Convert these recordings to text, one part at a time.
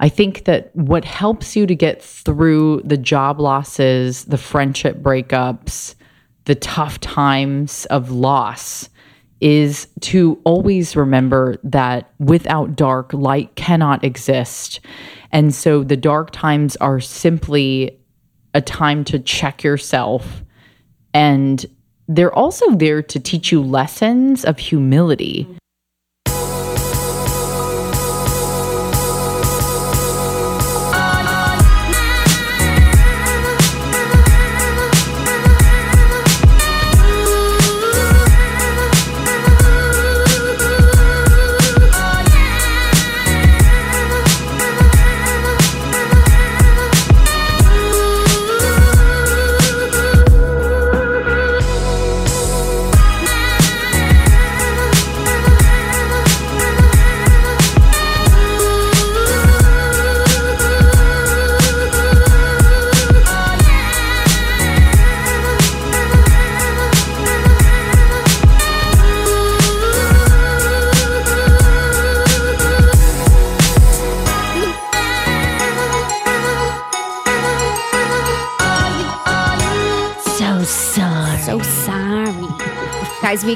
I think that what helps you to get through the job losses, the friendship breakups, the tough times of loss is to always remember that without dark, light cannot exist. And so the dark times are simply a time to check yourself. And they're also there to teach you lessons of humility. So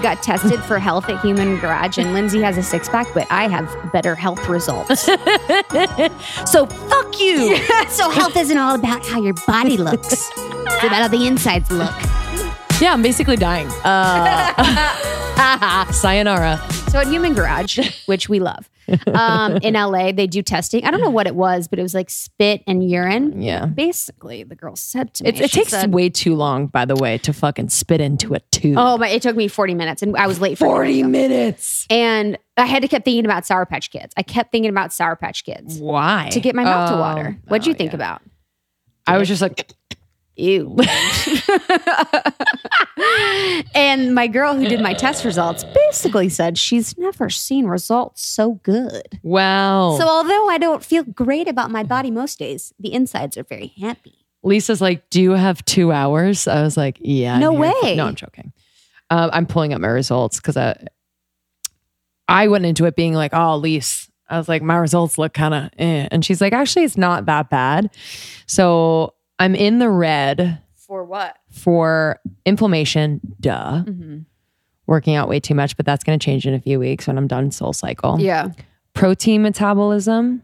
got tested for health at Human Garage, and Lindsey has a six pack, but I have better health results. So fuck you. so, health isn't all about how your body looks, it's about how the insides look. yeah, I'm basically dying. Uh, sayonara. So, at Human Garage, which we love, um, in LA, they do testing. I don't know what it was, but it was like spit and urine. Yeah. Basically, the girl said to me, It, it takes said- way too long, by the way, to fucking spit into a tube. Oh, but it took me 40 minutes and I was late for 40 minutes. And I had to keep thinking about Sour Patch Kids. I kept thinking about Sour Patch Kids Why? to get my mouth to Oh, water. What'd you oh, think yeah. about? I was just like, Ew. and my girl who did my test results basically said she's never seen results so good. wow. So although I don't feel great about my body most days, the insides are very happy. Lisa's like, Do you have two hours? I was like, Yeah. No I'm for-" way. No, I'm joking. Um, I'm pulling up my results because I, I went into it being like, Oh, Lise, I was like, My results look kind of eh. And she's like, Actually, it's not that bad. So I'm in the red For what? for inflammation, duh. Mm-hmm. Working out way too much, but that's going to change in a few weeks when I'm done soul cycle. Yeah. Protein metabolism.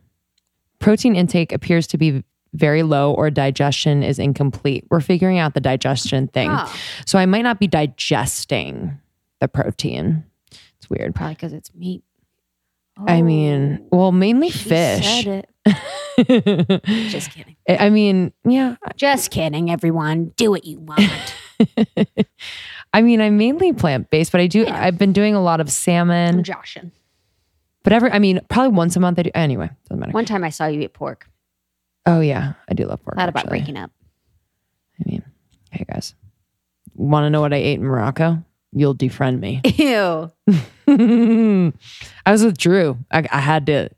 Protein intake appears to be very low or digestion is incomplete. We're figuring out the digestion thing. Oh. So I might not be digesting the protein. It's weird. Probably because it's meat. I mean, oh, well, mainly fish. said it. Just kidding. I mean, yeah. Just kidding, everyone. Do what you want. I mean, I'm mainly plant based, but I do. Yeah. I've been doing a lot of salmon. I'm joshing. But every, I mean, probably once a month. I do. Anyway, doesn't matter. One time I saw you eat pork. Oh yeah, I do love pork. Thought about breaking up. I mean, hey guys, want to know what I ate in Morocco? You'll defriend me. Ew. I was with Drew. I, I had to.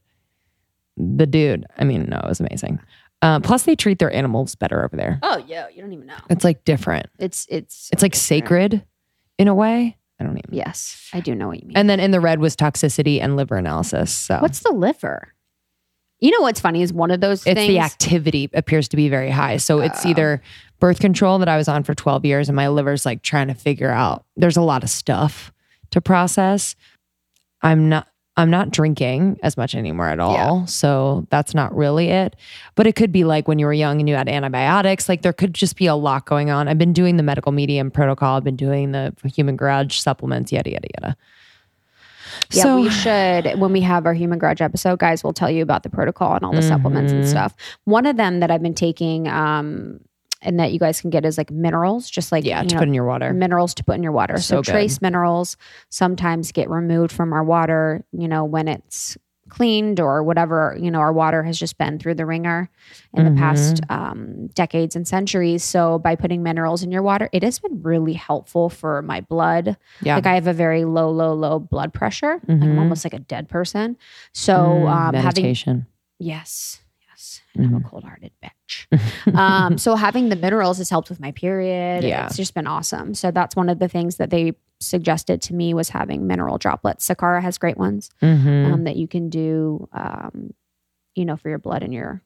The dude. I mean, no, it was amazing. Uh, plus, they treat their animals better over there. Oh yeah, you don't even know. It's like different. It's it's It's like sacred in a way. I don't even. Yes, I do know what you mean. And then in the red was toxicity and liver analysis. So What's the liver? You know what's funny is one of those it's things. the activity appears to be very high. So it's Oh. either birth control that I was on for 12 years and my liver's like trying to figure out there's a lot of stuff to process. I'm not I'm not drinking as much anymore at all. So that's not really it. But it could be like when you were young and you had antibiotics, like there could just be a lot going on. I've been doing the medical medium protocol, I've been doing the human garage supplements, yada yada yada. Yeah, so we should. When we have our human garage episode, guys, we'll tell you about the protocol and all the supplements and Mhm. stuff. One of them that I've been taking, um, and that you guys can get is like minerals, just like yeah, you to know, put in your water. minerals to put in your water. So, So good. trace minerals sometimes get removed from our water, you know, when it's cleaned or whatever, you know, our water has just been through the ringer in the past Mm-hmm. um, decades and centuries. So by putting minerals in your water, it has been really helpful for my blood. Yeah. Like I have a very low, low, low blood pressure. Like I'm Mhm. almost like a dead person. So Mm, um, meditation. Yes. Yes. And I'm a Mhm. cold hearted bitch. um, so having the minerals has helped with my period. Yeah. It's just been awesome. So that's one of the things that they suggested to me was having mineral droplets. Sakara has great ones Mhm. um, that you can do, um, you know, for your blood and your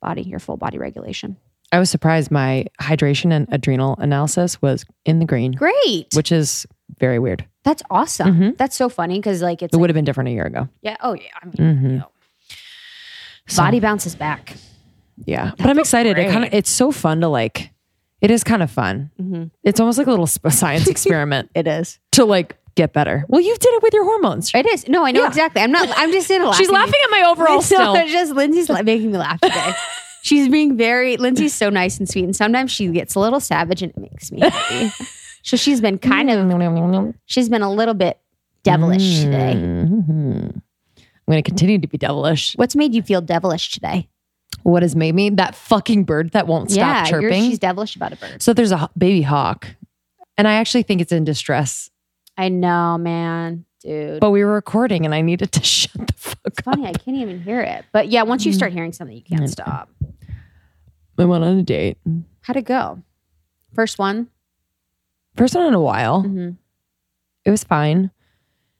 body, your full body regulation. I was surprised my hydration and adrenal analysis was in the green, Great. which is very weird. That's awesome. Mhm. That's so funny because like it's It like- would have been different a year ago. yeah. Oh yeah. I mean, Mhm. you know, So- body bounces back. Yeah, but I'm excited. It kind of it's so fun to like. It is kind of fun. Mhm. It's almost like a little science experiment It is. to like get better. Well, you did it with your hormones. It is. No, I know Yeah. exactly. I'm not. I'm just in a lot. She's laughing at my overall still. just Lindsey's making me laugh today. She's being very. Lindsey's so nice and sweet, and sometimes she gets a little savage, and it makes me happy. so she's been kind of. She's been a little bit devilish today. I'm going to continue to be devilish. What's made you feel devilish today? What has made me that fucking bird that won't stop yeah, you're- chirping? she's devilish about a bird. So there's a baby hawk, and I actually think it's in distress. I know, man, dude. But we were recording, and I needed to shut the fuck it's up. funny. I can't even hear it. But yeah, once you start hearing something, you can't stop. I went on a date. How'd it go? First one. First one in a while. Mhm. It was fine.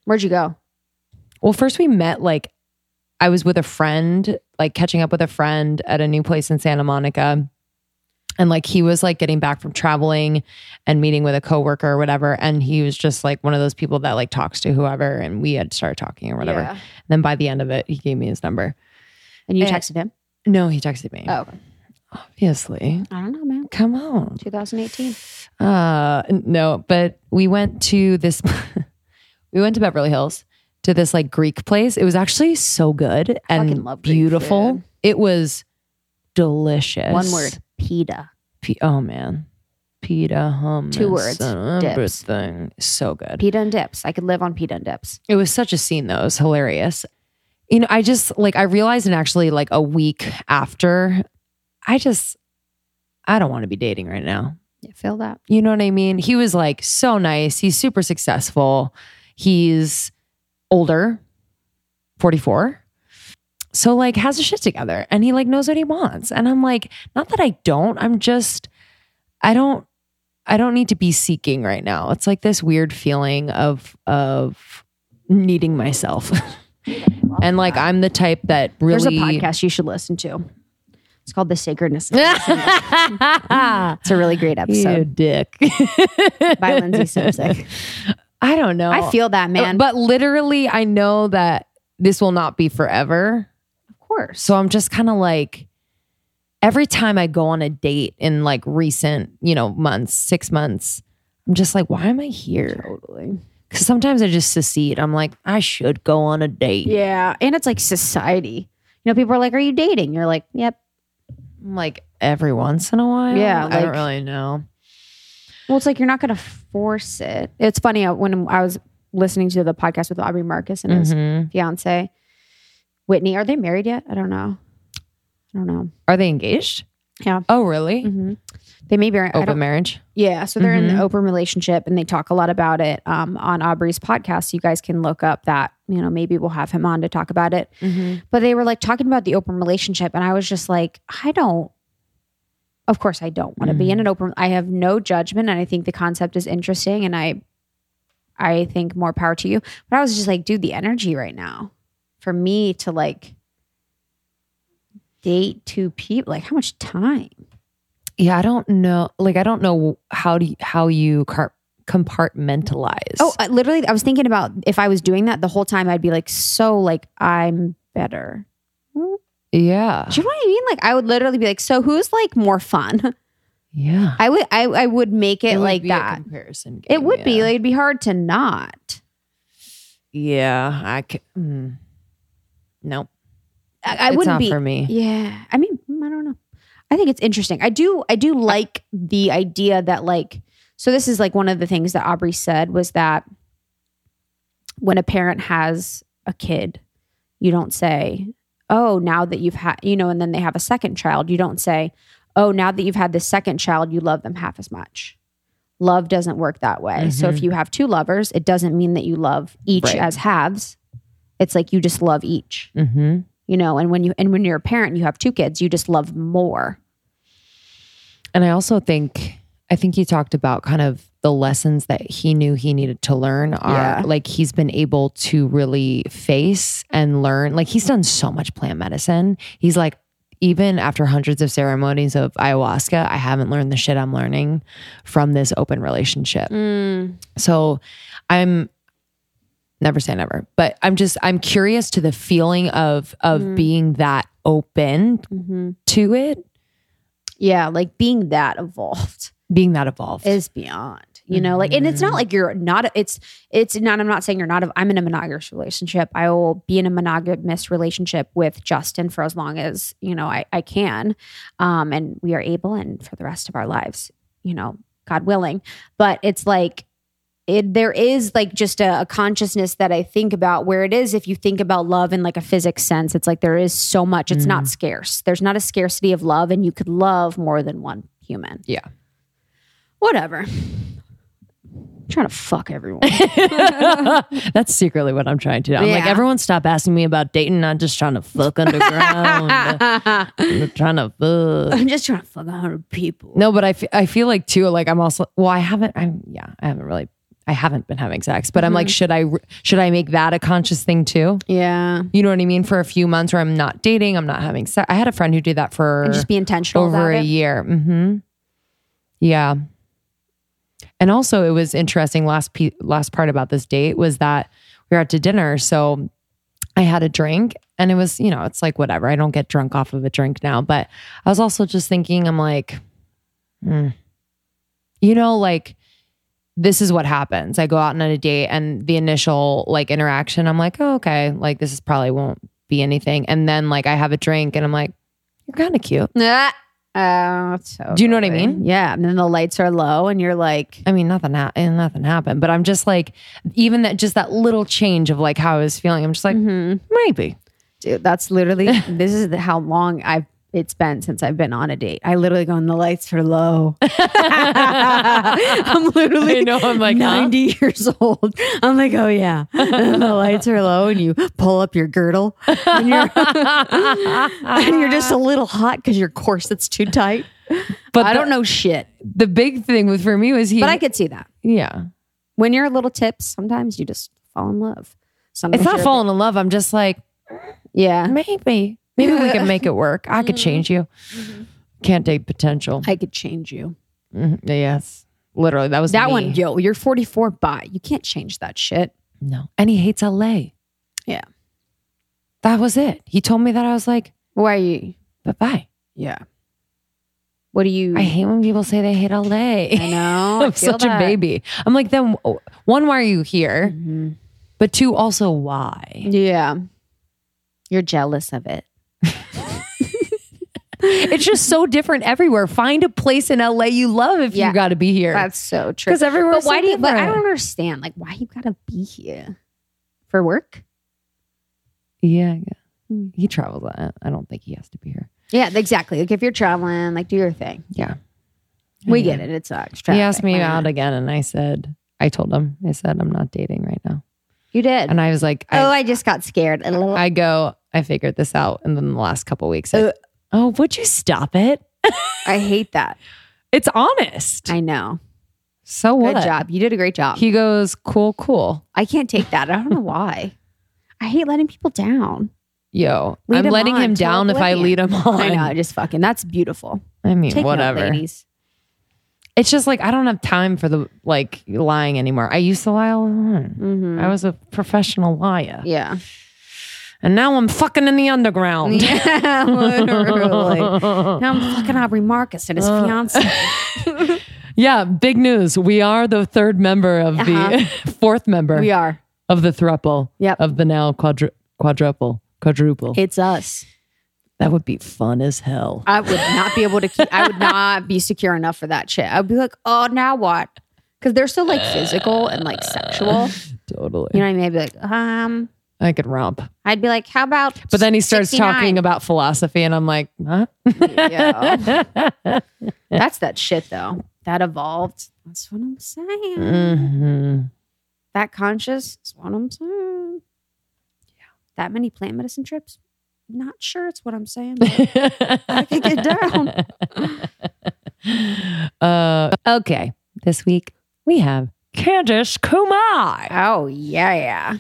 Where'd you go? Well, first we met like I was with a friend, like catching up with a friend at a new place in Santa Monica. And like he was like getting back from traveling and meeting with a coworker or whatever. And he was just like one of those people that like talks to whoever. And we had started talking or whatever. Yeah. And then by the end of it, he gave me his number. And you Eh. texted him? No, he texted me. Oh. Obviously. I don't know, man. Come on. 2018. Uh no, but we went to this we went to Beverly Hills to this like Greek place. It was actually so good and love beautiful. It was delicious. One word. Pita. P- oh man. Pita hummus. Two words. Dips. Everything. So good. Pita and dips. I could live on pita and dips. It was such a scene though. It was hilarious. You know, I just like I realized and actually like a week after, I just I don't want to be dating right now. Yeah, feel that. You know what I mean? He was like so nice. He's super successful. He's older, 44. So like has his shit together and he like knows what he wants. And I'm like, not that I don't. I'm just I don't I don't need to be seeking right now. It's like this weird feeling of of needing myself. and like I'm the type that really There's a podcast you should listen to. It's called The Sacredness. it's a really great episode. You dick. by Lindsey Simcik. I don't know. I feel that, man. But literally, I know that this will not be forever. of course. So I'm just kind of like, every time I go on a date in like recent, you know, months, six months, I'm just like, why am I here? Totally. Because sometimes I just secede. I'm like, I should go on a date. Yeah. And it's like society. You know, people are like, Are you dating? You're like, Yep. I'm like, every once in a while. Yeah, I don't really know. Well, it's like you're not going to force it. It's funny uh, when I was listening to the podcast with Aubrey Marcus and his Mhm. fiance, Whitney. Are they married yet? I don't know. I don't know. Are they engaged? Yeah. Oh, really? hmm They may be. Open marriage? yeah. So they're in Mhm. the open relationship and they talk a lot about it um, on Aubrey's podcast. You guys can look up that. You know, maybe we'll have him on to talk about it. Mm-hmm. But they were like talking about the open relationship, and I was just like, I don't. Of course, I don't want to be in mm. an open. I have no judgment, and I think the concept is interesting, and I, I think more power to you. But I was just like, dude, the energy right now, for me to like date two people, like how much time? Yeah, I don't know. Like, I don't know how do you, how you car- compartmentalize. Oh, I, literally, I was thinking about if I was doing that the whole time, I'd be like, so like I'm better. Yeah, Do you know what I mean? Like I would literally be like, so who's like more fun? yeah. I would I, I would make it, would like be a that. comparison. It game, would be like it'd be hard to not. yeah. I can. Mm. Nope, I, I wouldn't not be for me. Yeah, I mean, I don't know. I think it's interesting. I do I do like the idea that like so this is like one of the things that Aubrey said was that when a parent has a kid, you don't say, "Oh, now that you've had, you know," and then they have a second child, you don't say, "Oh, now that you've had the second child, you love them half as much." Love doesn't work that way. So if you have two lovers, it doesn't mean that you love each Right. as halves. It's like you just love each Mm-hmm. you know and when you and when you're a parent and you have two kids you just love more And I also think I think you talked about kind of the lessons that he knew he needed to learn are Yeah. like he's been able to really face and learn. Like he's done so much plant medicine. He's like, even after hundreds of ceremonies of ayahuasca, I haven't learned the shit I'm learning from this open relationship. Mm. So I'm never say never, but I'm just I'm curious to the feeling of of Mm. being that open Mhm. to it, Yeah, like being that evolved being that evolved. is beyond. You know, like, and it's not like you're not. It's it's not. I'm not saying you're not. I'm in a monogamous relationship. I will be in a monogamous relationship with Justin for as long as you know I I can, um, and we are able, and for the rest of our lives, you know, God willing. But it's like it there is like just a, a consciousness that I think about where it is if you think about love in like a physics sense, it's like there is so much, it's not scarce. There's not a scarcity of love, and you could love more than one human. yeah. Whatever. I'm trying to fuck everyone. That's secretly what I'm trying to do. I'm like, Yeah. everyone stop asking me about dating. I'm just trying to fuck underground. I'm trying to fuck. I'm just trying to fuck a hundred people. No, but I fe- I feel like too, like I'm also, well, I haven't, I'm, yeah, I haven't really, I haven't been having sex, but I'm like, should I, re- should I make that a conscious thing too? Yeah. You know what I mean? For a few months where I'm not dating, I'm not having sex. I had a friend who did that for And just be intentional over about a it. year. hmm Yeah. And also, it was interesting. Last pe- last part about this date was that we were out to dinner, so I had a drink, and it was you know it's like whatever. I don't get drunk off of a drink now, but I was also just thinking, I'm like, hmm. you know, like this is what happens. I go out on a date, and the initial like interaction, I'm like, oh, okay, like this is probably won't be anything, and then like I have a drink, and I'm like, you're kind of cute. Uh, so Do you know what I mean? Yeah. And then the lights are low and you're like, I mean, nothing, ha- nothing happened, but I'm just like, even that, just that little change of like how I was feeling. I'm just like, Mm-hmm. maybe. dude, that's literally, this is the, how long I've, it's been since I've been on a date. I literally go, and the lights are low. I'm literally I know, I'm like, huh? 90 years old. I'm like, oh yeah. And the lights are low and you pull up your girdle and you're, and you're just a little hot because your corset's too tight. But I the- don't know shit, The big thing with for me was he, but I could see that. yeah. When you're little tips, sometimes you just fall in love. Sometimes It's not falling in love. I'm just like, Yeah. maybe, maybe we can make it work. I could change you. Can't date potential. I could change you. Mhm. Yes. Literally, that was That me. one, yo, you're 44. Bye. You can't change that shit. No. And he hates LA. Yeah. That was it. He told me that I was like, Why are you? bye bye. Yeah. What do you? I hate when people say they hate LA. I know. I I'm feel such that. a baby. I'm like, then one, why are you here? Mhm. But two, also why? Yeah. You're jealous of it. It's just so different everywhere. Find a place in LA you love if Yeah. you got to be here. That's so true. Because everywhere's But why so do you? But I don't understand. Like, why you gotta be here for work? Yeah, yeah. Hmm. He travels. I I don't think he has to be here. Yeah, exactly. Like if you're traveling, like do your thing. Yeah. We Yeah. get it. It sucks. He asked me out again, and I said, I told him, I said, I'm not dating right now. You did. And I was like, oh, I, I just got scared a little. I go, I figured this out. And then the last couple weeks, I, Uh. Oh, would you stop it? I hate that. It's honest. I know. so what? Good job. You did a great job. He goes, cool, cool. I can't take that. I don't know why. I hate letting people down. Yo, Lead I'm him letting on him down if I lead him on. I know. I just fucking. That's beautiful. I mean, Take note, whatever. ladies. it's just like I don't have time for the like lying anymore. I used to lie all the time. Mhm. I was a professional liar, Yeah. And now I'm fucking in the underground. Yeah, literally. Now I'm fucking Aubrey Marcus and his Uh. fiance. yeah, big news. We are the third member of the fourth member We are. of the thruple Yep. of the now quadru- quadruple quadruple. It's us. that would be fun as hell. I would not be able to keep, I would not be secure enough for that shit. I'd be like, oh, now what? Because they're so like physical and like sexual. Totally. You know what I mean? I'd be like, um, I could romp. I'd be like, how about. But then he starts 69? talking about philosophy, and I'm like, huh? Yeah. That's that shit though. That evolved. That's what I'm saying. hmm That conscious is what I'm saying. Yeah. That many plant medicine trips? Not sure it's what I'm saying. but I can get down. uh, okay. This week, we have Candice Kumai. Oh yeah, yeah.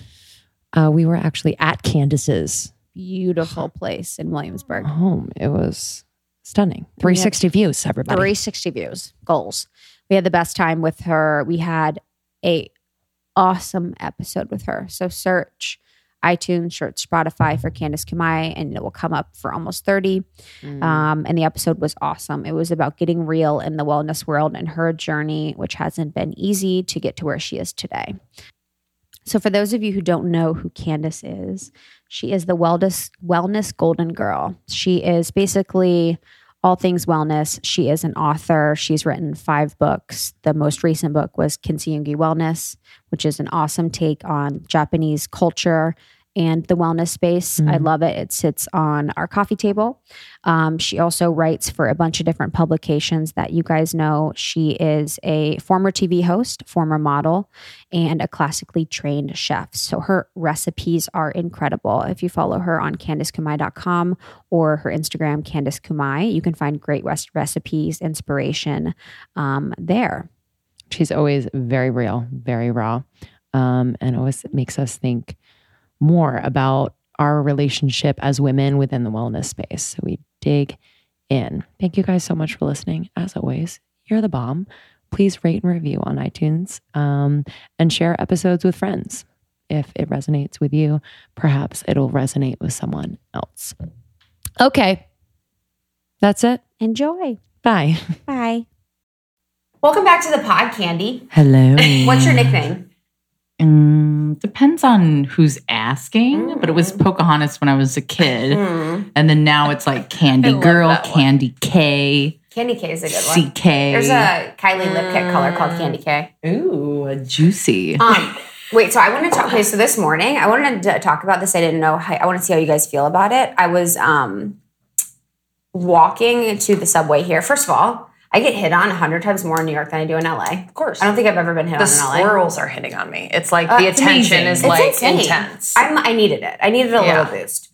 Uh, we were actually at Candice's Beautiful place in Williamsburg. home. It was stunning. 360 views, everybody. 360 views, goals. We had the best time with her. We had a awesome episode with her. So search iTunes, search Spotify for Candice Kumai, and it will come up for almost 30. Mm. Um, and the episode was awesome. It was about getting real in the wellness world and her journey, which hasn't been easy to get to where she is today. So, for those of you who don't know who Candice is, she is the wellness wellness golden girl. She is basically all things wellness. She is an author. She's written five books. The most recent book was Kintsugi Wellness, which is an awesome take on Japanese culture and the wellness space. I Mhm. love it. It sits on our coffee table. Um, she also writes for a bunch of different publications that you guys know. She is a former TV host, former model, and a classically trained chef. So her recipes are incredible. If you follow her on CandiceKumai.com or her Instagram, Candice Kumai, you can find great res- recipes, inspiration um, there. She's always very real, very raw, um, and always makes us think more about our relationship as women within the wellness space. So we dig in. Thank you guys so much for listening. As always, you're the bomb. Please rate and review on iTunes um, and share episodes with friends. If it resonates with you, perhaps it'll resonate with someone else. Okay. That's it. Enjoy. Bye. Bye. Welcome back to the pod, Candy. Hello. What's your nickname? Mm, depends on who's asking, but it was Pocahontas when I was a kid. Hmm. And then now it's like Candy Girl. Candy K, Candy K is a good one. CK. There's a Kylie lip kit color called Mm. Candy K. Ooh, juicy. Um, wait, so I wanted to talk. Okay, so this morning I wanted to talk about this. I didn't know. How, I want to see how you guys feel about it. I was um, walking to the subway here. First of all, I get hit on a hundred times more in New York than I do in LA. Of course. I don't think I've ever been hit the on in LA. squirrels are hitting on me. It's like Uh, the attention amazing. is It's like insane. intense. I'm, I needed it. I needed a Yeah. little boost.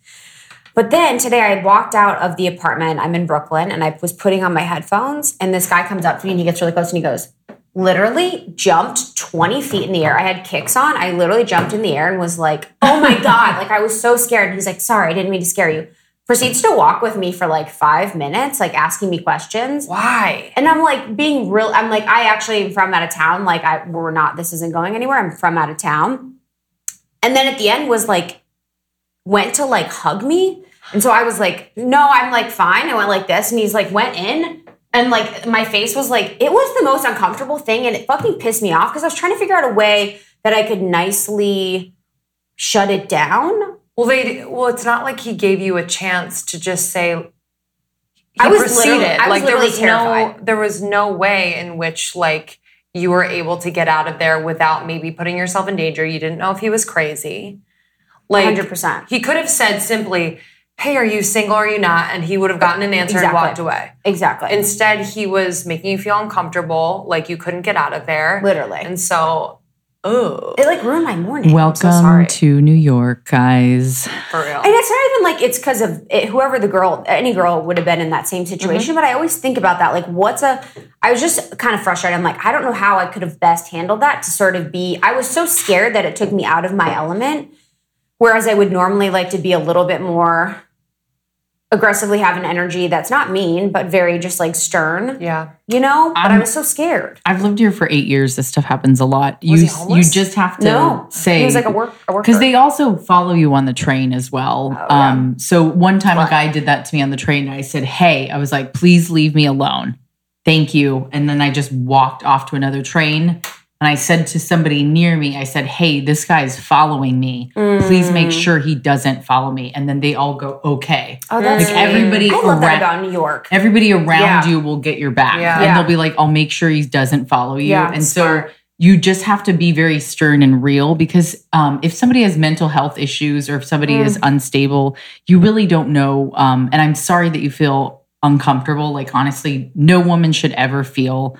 But then today I walked out of the apartment. I'm in Brooklyn and I was putting on my headphones, and this guy comes up to me and he gets really close and he goes, literally jumped 20 feet in the air. I had kicks on. I literally jumped in the air and was like, oh my God. like I was so scared. He's like, sorry, I didn't mean to scare you. Proceeds to walk with me for like five minutes, like asking me questions. Why? And I'm like being real. I'm like, I actually am from out of town. Like, I we're not. This isn't going anywhere. I'm from out of town. And then at the end was like, went to like hug me, and so I was like, no, I'm like fine. I went like this, and he's like went in, and like my face was like, it was the most uncomfortable thing, and it fucking pissed me off because I was trying to figure out a way that I could nicely shut it down. Well, they well, it's not like he gave you a chance to just say. He I was proceeded. literally- I was like there was terrified. no there was no way in which like you were able to get out of there without maybe putting yourself in danger. You didn't know if he was crazy. Like 100%. He could have said simply, "Hey, are you single? Or are you not?" And he would have gotten an answer Exactly. and walked away. Exactly. Instead, he was making you feel uncomfortable, like you couldn't get out of there. Literally. And so, oh, it like ruined my morning. Welcome sorry. to New York, guys. for real. And it's not even like it's because of it, whoever the girl, any girl would have been in that same situation. Mm-hmm. But I always think about that. Like, what's a, I was just kind of frustrated. I'm like, I don't know how I could have best handled that to sort of be, I was so scared that it took me out of my element. Whereas I would normally like to be a little bit more aggressively have an energy that's not mean, but very just like stern, yeah. you know? But I I'm- was so scared. I've lived here for eight years. This stuff happens a lot. Was you you just have to No. say He was like a work, because they also follow you on the train as well. Oh, yeah. um, so one time a guy did that to me on the train. And I said, "Hey," I was like, "Please leave me alone, thank you." And then I just walked off to another train. And I said to somebody near me, I said, "Hey, this guy's following me. Please make Mm. sure he doesn't follow me." And then they all go, "Okay." Oh, that's Like everybody I love that around- about New York. everybody around Yeah. you will get your back Yeah. and they'll be like i'll make sure he doesn't follow you Yeah, and so you just have to be very stern and real because um, if somebody has mental health issues or if somebody Mm. is unstable you really don't know um, and i'm sorry that you feel uncomfortable like honestly no woman should ever feel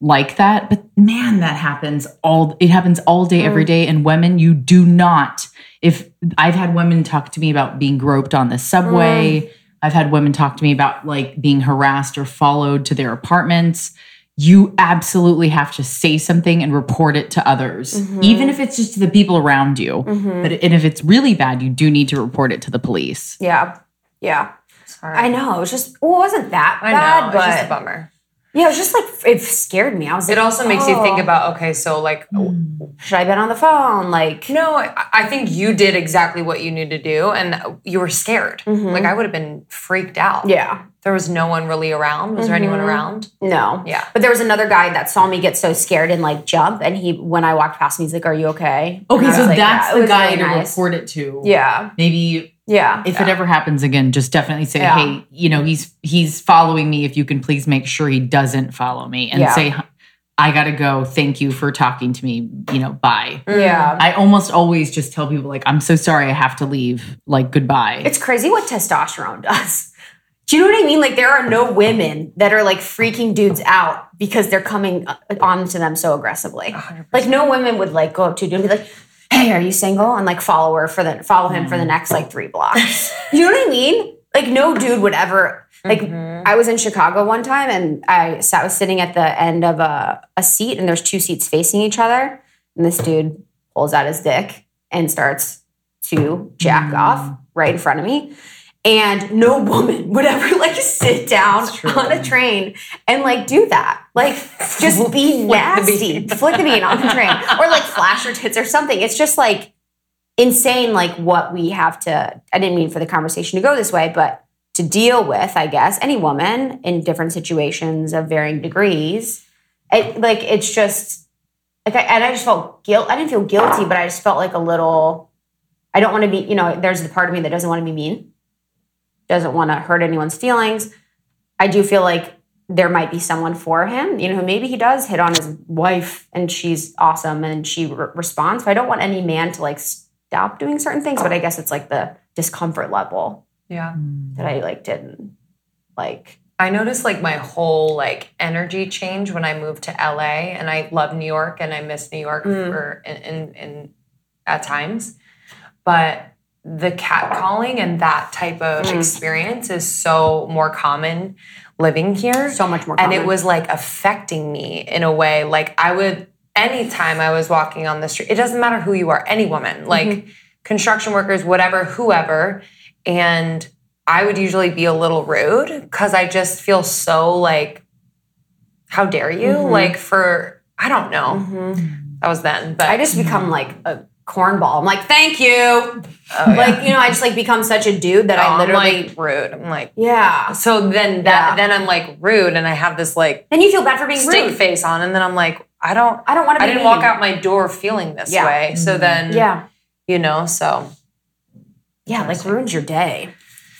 like that but man that happens all it happens all day Mm. every day and women you do not if i've had women talk to me about being groped on the subway Mm. I've had women talk to me about like being harassed or followed to their apartments. you absolutely have to say something and report it to others, Mm-hmm. even if it's just to the people around you. But and if it's really bad, you do need to report it to the police. Yeah. Yeah. Sorry. I know. It was just, well, it wasn't that I bad, know. but It's just a bummer. Yeah, it was just like, it scared me. I was like, It also makes you think oh, about okay, so like, hmm. should I been on the phone? Like, no, I, I think you did exactly what you needed to do, and you were scared. Mm-hmm. Like I would have been freaked out. yeah. There was no one really around. Was there anyone mm-hmm. around? No. Yeah. But there was another guy that saw me get so scared and like jump. And he, when I walked past him, he's like, Are you okay? Okay, so like, that's yeah, the was guy really to nice. report it to. Yeah. Maybe Yeah. if it ever happens again, just definitely say, Yeah. "Hey, you know, he's he's following me. If you can please make sure he doesn't follow me, and Yeah. say, I gotta go. Thank you for talking to me. You know, bye." Mm. yeah. I almost always just tell people like, "I'm so sorry, I have to leave. Like, goodbye." It's crazy what testosterone does. Do you know what I mean? Like, there are no women that are like freaking dudes out because they're coming uh, on to them so aggressively. Like, no women would like go up to a dude and be like, "Hey, are you single?" and like follow her for the follow him for the next like three blocks. you know what I mean? Like, no dude would ever. Like, I was in Chicago one time and I sat was sitting at the end of a, a seat and there's two seats facing each other, and this dude pulls out his dick and starts to jack off right in front of me. And no woman would ever like sit down on a train and like do that. Like just be nasty. Flick the bean on the train. Or like flash your tits or something. It's just like insane like what we have to I didn't mean for the conversation to go this way, but to deal with, I guess, any woman in different situations of varying degrees. It, like it's just like I, and I just felt guilt. I didn't feel guilty, but I just felt like a little. I don't want to be, you know, there's the part of me that doesn't want to be mean, doesn't want to hurt anyone's feelings. I do feel like there might be someone for him, you know, maybe he does hit on his wife and she's awesome and she re- responds. So I don't want any man to like stop doing certain things, but I guess it's like the discomfort level Yeah. that I like didn't like. I noticed like my whole like energy change when I moved to LA, and I love New York and I miss New York mm. for in, in, in at times, but the catcalling and that type of mm. experience is so more common living here. So much more and it was like affecting me in a way. Like I would anytime I was walking on the street, it doesn't matter who you are, any woman, mm-hmm. like construction workers, whatever, whoever, and I would usually be a little rude because I just feel so like, how dare you? Mm-hmm. Like for I don't know. Mm-hmm. That was then, but I just become like a cornball. I'm like, thank you. oh, yeah. Like, you know, I just like become such a dude that Oh, I I'm, literally, like rude. I'm like yeah. so then that Yeah. then I'm like rude and I have this like Then you feel bad for being stink rude. face on and then I'm like I don't I don't want to be. I didn't mean. walk out my door feeling this Yeah. way. So mm-hmm. then Yeah. you know, so Yeah, like ruins your day.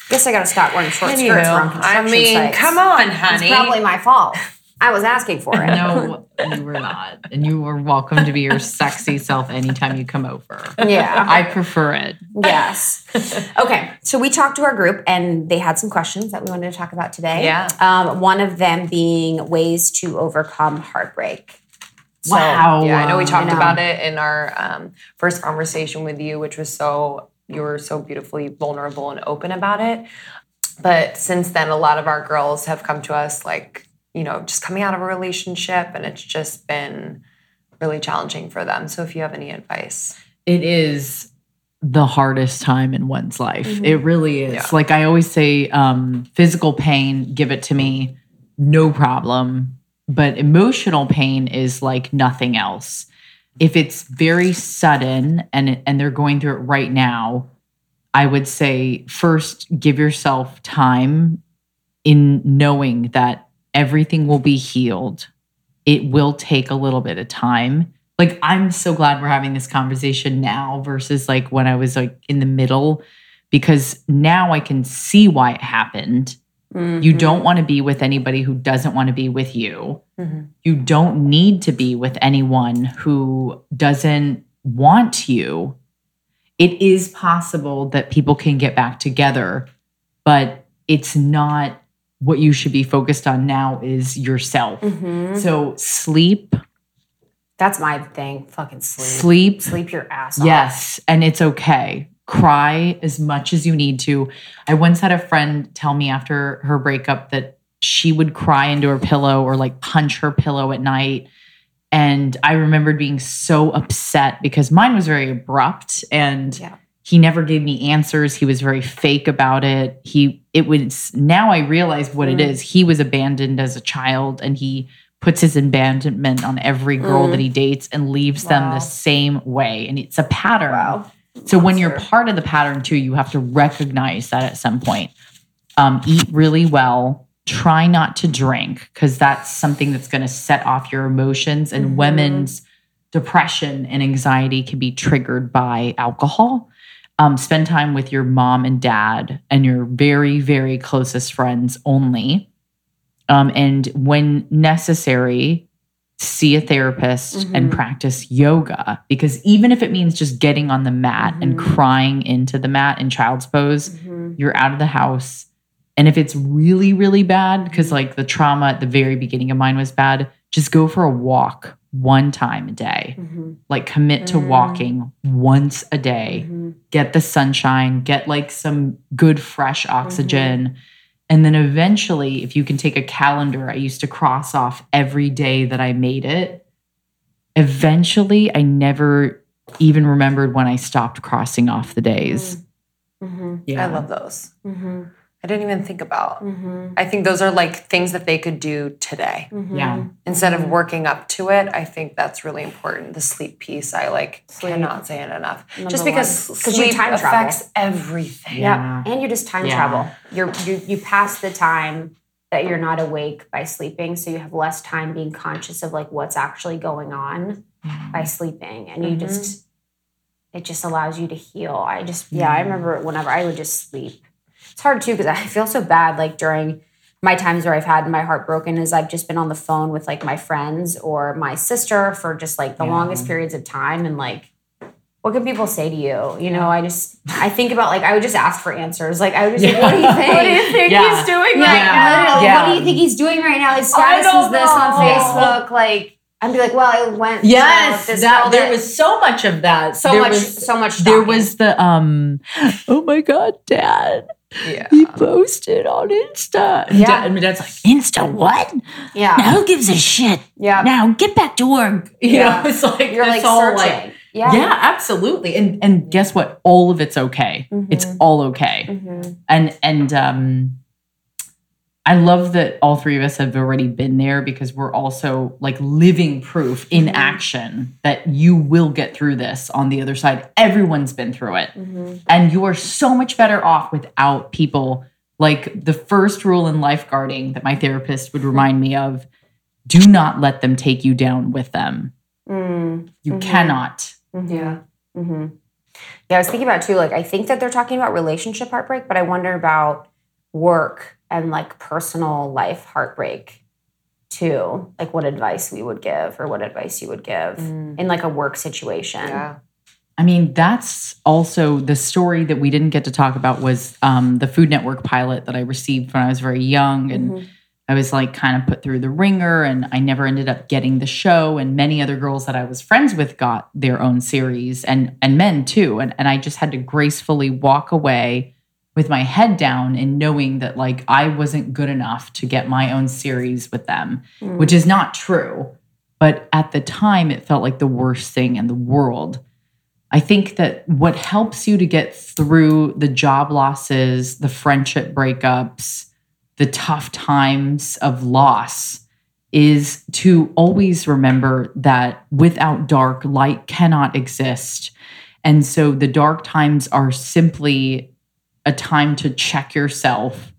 Guess I gotta stop wearing short skirts Anywho, around I mean, sites. come on, It's honey. probably my fault. I was asking for it. no, you were not, and you are welcome to be your sexy self anytime you come over. Yeah. I prefer it. Yes. Okay. So we talked to our group and they had some questions that we wanted to talk about today. Yeah. Um, one of them being ways to overcome heartbreak. So, Wow. Yeah, I know we talked know. about it in our um, first conversation with you, which was so you were so beautifully vulnerable and open about it. But since then, a lot of our girls have come to us like, you know, just coming out of a relationship, and it's just been really challenging for them. So, if you have any advice, it is the hardest time in one's life. Mm-hmm. It really is. Yeah. Like I always say, um, physical pain, give it to me, no problem. But emotional pain is like nothing else. If it's very sudden and and they're going through it right now, I would say first give yourself time in knowing that everything will be healed. It will take a little bit of time. Like I'm so glad we're having this conversation now versus like when I was like in the middle because now I can see why it happened. You mm-hmm. don't want to be with anybody who doesn't want to be with you. Mm-hmm. You don't need to be with anyone who doesn't want you. It is possible that people can get back together, but it's not what you should be focused on now is yourself. Mhm. So sleep, That's my thing. Fucking sleep. sleep, Sleep your ass off. Yes, and it's okay. Cry as much as you need to. I once had a friend tell me after her breakup that she would cry into her pillow or like punch her pillow at night. And I remembered being so upset because mine was very abrupt and Yeah. He never gave me answers. He was very fake about it. He, it was, now I realize what it Mm. is. He was abandoned as a child and he puts his abandonment on every girl Mm. that he dates and leaves them the same way. And it's a pattern. Wow. So when you're part of the pattern too, you have to recognize that at some point. Um, eat really well. Try not to drink because that's something that's going to set off your emotions. And Mhm. women's depression and anxiety can be triggered by alcohol. Um, spend time with your mom and dad and your very, very closest friends only. Um, and when necessary, see a therapist and Mhm. practice yoga because even if it means just getting on the mat and Mhm. crying into the mat in child's pose, Mhm. you're out of the house. And if it's really, really bad, because like the trauma at the very beginning of mine was bad, just go for a walk one time a day. Mhm. Like commit to Mm. walking once a day Mhm. get the sunshine, get like some good fresh oxygen. And then eventually, if you can take a calendar, I used to cross off every day that I made it. Eventually, I never even remembered when I stopped crossing off the days. Mhm. Yeah. I love those. I didn't even think about. Mhm. I think those are like things that they could do today. Mhm. Yeah. Instead Mm-hmm. of working up to it, I think that's really important. The sleep piece, I like Sleep. cannot say it enough. Number Just because one. 'Cause you sleep time travel. affects everything. Yeah. And you just time Yeah. travel. You're you you pass the time that you're not awake by sleeping, so you have less time being conscious of like what's actually going on by sleeping, and you Mhm. just it just allows you to heal. I just yeah, I remember whenever I would just sleep. It's hard too because I feel so bad like during my times where I've had my heart broken is I've just been on the phone with like my friends or my sister for just like the Yeah. longest periods of time and like what can people say to you? You know, I just I think about like I would just ask for answers. Like I would just like, what do you think? What do you think Yeah. he's doing Yeah, right now? Yeah. What do you think he's doing right now? His status is don't this on. Facebook. Like I'd be like, well, I went. you know, Yes, this that, there that- was so much of that. so There much, was- so much. there stalking. was the um, oh my god, Dad, Yeah. he posted on Insta. And Yeah. Dad, and my dad's like, Insta what? yeah, Now who gives a shit? yeah. Now get back to work. You Yeah. know, it's like You're this like whole, searching. yeah, yeah, absolutely. And and guess what? All of it's okay. It's Mhm. all okay. Mhm. And and um I love that all three of us have already been there because we're also like living proof in Mhm. action that you will get through this on the other side. Everyone's been through it. Mhm. And you are so much better off without people. Like the first rule in lifeguarding that my therapist would remind me of do not let them take you down with them. Mm. You Mhm. cannot. Mhm. Yeah. hmm Yeah, I was thinking about too. Like, I think that they're talking about relationship heartbreak, but I wonder about work and like personal life heartbreak too. Like, what advice we would give, or what advice you would give Mm. in like a work situation. Yeah. I mean, that's also the story that we didn't get to talk about was um, the Food Network pilot that I received when I was very young. And Mhm. I was like kind of put through the ringer and I never ended up getting the show. And many other girls that I was friends with got their own series and and men too. And and I just had to gracefully walk away with my head down and knowing that like I wasn't good enough to get my own series with them, Mm. which is not true. But at the time it felt like the worst thing in the world. I think that what helps you to get through the job losses, the friendship breakups, the tough times of loss is to always remember that without dark, light cannot exist. And so the dark times are simply a time to check yourself.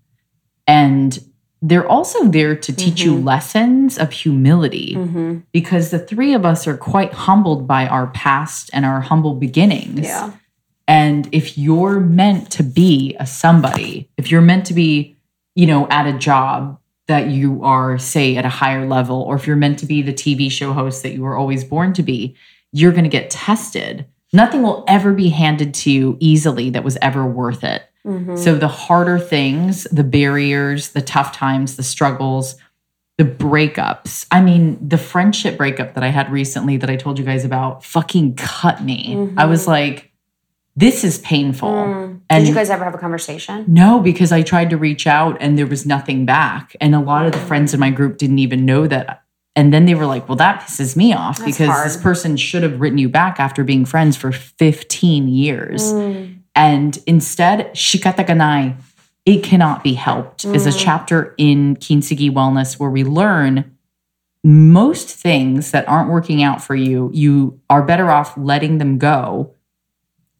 And they're also there to teach you Mhm. lessons of humility Mhm. because the three of us are quite humbled by our past and our humble beginnings. Yeah. And if you're meant to be a somebody, if you're meant to be, you know, at a job that you are, say, at a higher level, or if you're meant to be the TV show host that you were always born to be, you're going to get tested. Nothing will ever be handed to you easily that was ever worth it. Mhm. So the harder things, the barriers, the tough times, the struggles, the breakups. I mean, the friendship breakup that I had recently that I told you guys about fucking cut me. Mhm. I was like, this is painful. Mm. And Did you guys ever have a conversation? no, because I tried to reach out and there was nothing back. And a lot of the friends in my group didn't even know that. And then they were like, well, that pisses me off That's because hard. this person should have written you back after being friends for 15 years. Mm. And instead, shikataganai, it cannot be helped, is a Mm. chapter in Kintsugi Wellness where we learn most things that aren't working out for you, you are better off letting them go.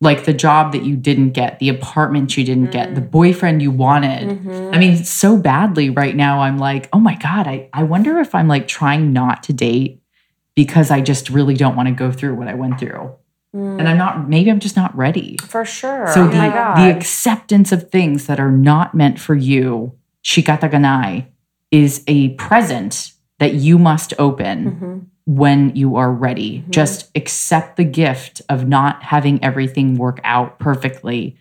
Like the job that you didn't get, the apartment you didn't get, the boyfriend you wanted. Mhm. I mean, so badly right now, I'm like, oh my God, I, I wonder if I'm like trying not to date because I just really don't want to go through what I went through. And I'm not, maybe I'm just not ready. For sure. So oh the, the acceptance of things that are not meant for you, shikataganai, is a present that you must open Mhm. when you are ready. Mhm. Just accept the gift of not having everything work out perfectly.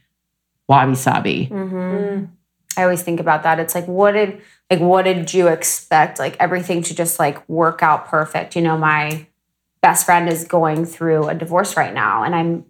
Wabi sabi. Mhm. I always think about that. It's like, what did like what did you expect? Like everything to just like work out perfect. You know, my best friend is going through a divorce right now, and I'm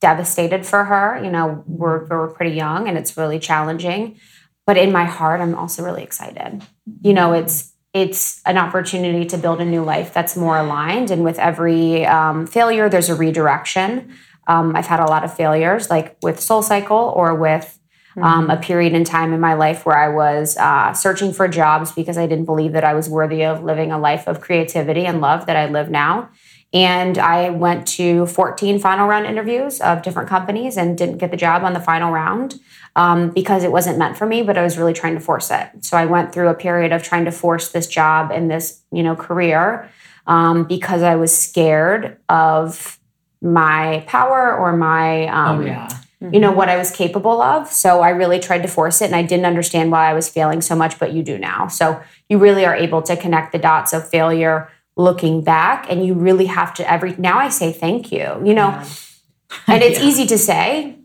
devastated for her. You know, we're we're pretty young, and it's really challenging. But in my heart, I'm also really excited. You know, it's it's an opportunity to build a new life that's more aligned. And with every um, failure, there's a redirection. Um, I've had a lot of failures, like with Soul Cycle or with um, a period in time in my life where I was uh, searching for jobs because I didn't believe that I was worthy of living a life of creativity and love that I live now. And I went to 14 final round interviews of different companies and didn't get the job on the final round um, because it wasn't meant for me, but I was really trying to force it. So I went through a period of trying to force this job and this, you know, career um, because I was scared of my power or my um, oh, yeah. you know what I was capable of. So I really tried to force it and I didn't understand why I was failing so much, but you do now. So you really are able to connect the dots of failure looking back and you really have to every now I say thank you. You know, and it's Yeah. easy to say.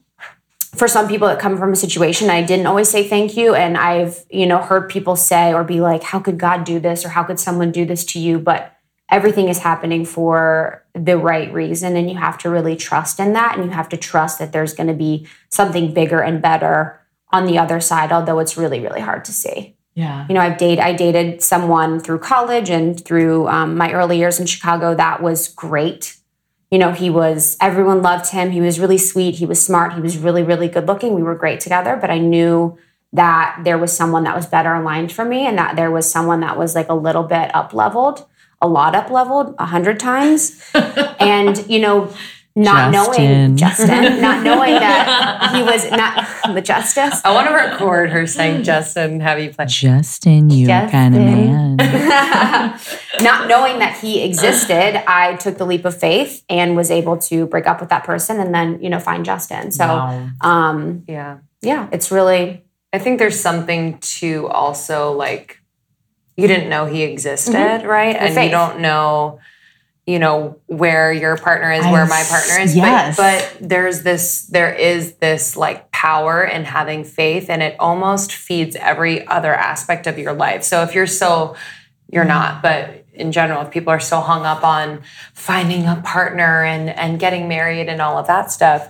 For some people that come from a situation I didn't always say thank you and I've, you know, heard people say or be like how could God do this? or how could someone do this to you, but everything is happening for the right reason and you have to really trust in that and you have to trust that there's going to be something bigger and better on the other side although it's really really hard to see Yeah. you know i've dated i dated someone through college and through um, my early years in chicago. That was great. You know he was everyone loved him. He was really sweet. He was smart. He was really really good looking. We were great together but i knew that there was someone that was better aligned for me and that there was someone that was like a little bit up leveled a lot up leveled a hundred times. And you know not Justin. knowing justin not knowing that he was not the justice I want to record her saying Justin have you played? Justin, you Justin. kind of man. not knowing that he existed, I took the leap of faith and was able to break up with that person and then, you know, find Justin. So, Wow. um, Yeah. yeah, it's really, I think there's something to also like you didn't know he existed, Mm-hmm. right? and faith. you don't know, you know, where your partner is, where my partner is. yes. But but there's this there is this like power in having faith and it almost feeds every other aspect of your life. So if you're so you're Mm-hmm. not, but in general, if people are so hung up on finding a partner and and getting married and all of that stuff,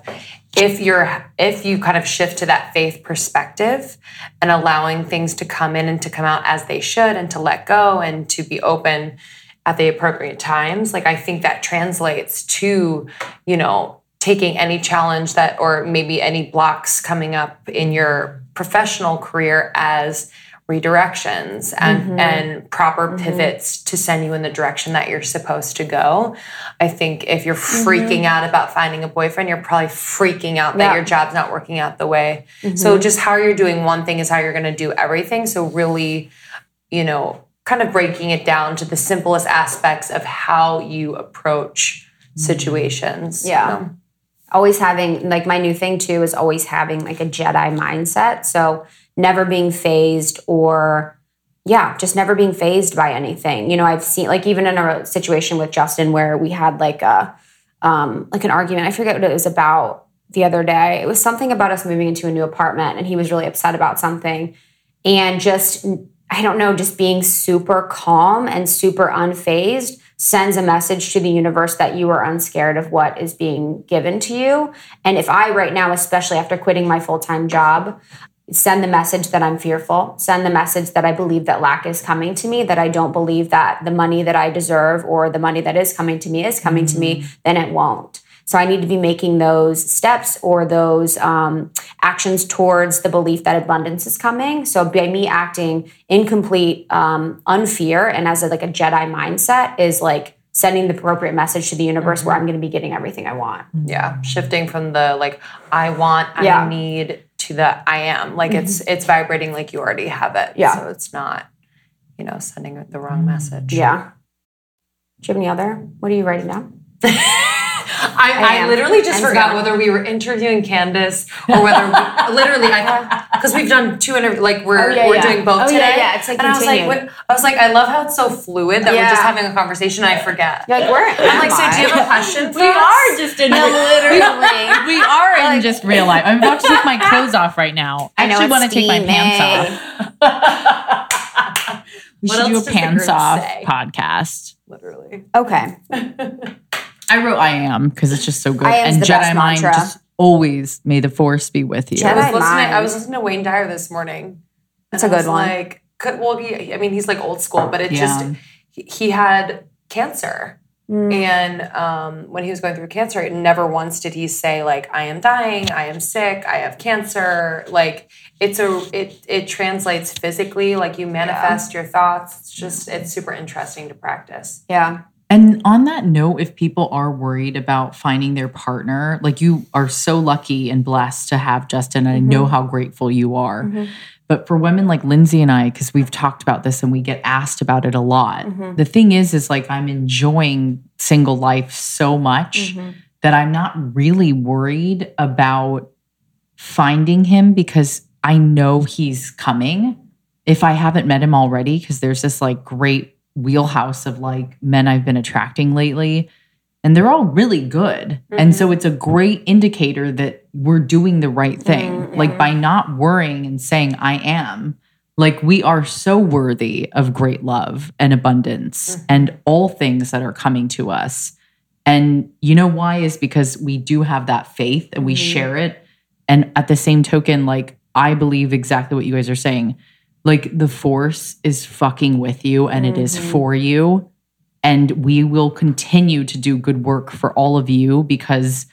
if you're if you kind of shift to that faith perspective and allowing things to come in and to come out as they should and to let go and to be open at the appropriate times. Like i think that translates to you know taking any challenge that or maybe any blocks coming up in your professional career as redirections and mm-hmm. and proper mm-hmm. pivots to send you in the direction that you're supposed to go. I think if you're mm-hmm. freaking out about finding a boyfriend you're probably freaking out that Yeah. your job's not working out the way. So just how you're doing one thing is how you're going to do everything. So really you know kind of breaking it down to the simplest aspects of how you approach situations Yeah. you know? always having like my new thing too is always having like a Jedi mindset. So never being phased or yeah, just never being phased by anything. You know, I've seen like even in a situation with Justin where we had like a um like an argument. I forget what it was about the other day. It was something about us moving into a new apartment and he was really upset about something. And just I don't know, just being super calm and super unfazed sends a message to the universe that you are unscared of what is being given to you. And if I, right now, especially after quitting my full time job, send the message that I'm fearful, send the message that I believe that lack is coming to me, that I don't believe that the money that I deserve or the money that is coming to me is coming to me, mm. then it won't. So I need to be making those steps or those um, actions towards the belief that abundance is coming. So by me acting in complete um, unfear and as a, like a Jedi mindset is like sending the appropriate message to the universe where I'm going to be getting everything I want. Yeah, shifting from the like I want, Yeah. I need to the I am. Like it's it's vibrating like you already have it. Yeah. So it's not, you know, sending the wrong message. Yeah. Do you have any other? What are you writing down? I, I I, literally just forgot whether we were interviewing Candice or whether we, literally I because we've done two interviews like we're Oh, yeah, we're yeah. doing both Oh, today. yeah, it's, like, and I was like, what, I was like, I love how it's so fluid that we're just having a conversation. I forget. You're like, where I'm like, so do you have a question? We are just in literally. we are in just real life. I'm about to take my clothes off right now. I I know actually want to take my pants off. We What should do a else does the pants off say? podcast. Literally. Okay. I wrote I am because it's just so good. I am's and the Jedi best mind mantra. just always may the force be with you. I was Jedi listening. I was listening to Wayne Dyer this morning. That's and a I good was one. Like, could, well, he, I mean, he's like old school, but it Yeah. just he, he had cancer, Mm. and um, when he was going through cancer, it never once did he say like, "I am dying. I am sick. I have cancer." Like it's a it it translates physically. Like you manifest your thoughts. It's just it's super interesting to practice. Yeah. And on that note, if people are worried about finding their partner, like you are so lucky and blessed to have Justin, I know mm-hmm. how grateful you are. Mm-hmm. But for women like Lindsey and I, because we've talked about this and we get asked about it a lot, mm-hmm. the thing is, is like I'm enjoying single life so much that I'm not really worried about finding him because I know he's coming. If I haven't met him already, because there's this like great wheelhouse of like men I've been attracting lately, and they're all really good. And so mm-hmm. it's a great indicator that we're doing the right thing. Mm-hmm, like by not worrying and saying, I am, like we are so worthy of great love and abundance mm-hmm. and all things that are coming to us. And you know why is because we do have that faith and we share it. And at the same token, like I believe exactly what you guys are saying. Like the force is fucking with you and it is mm-hmm. for you. And we will continue to do good work for all of you because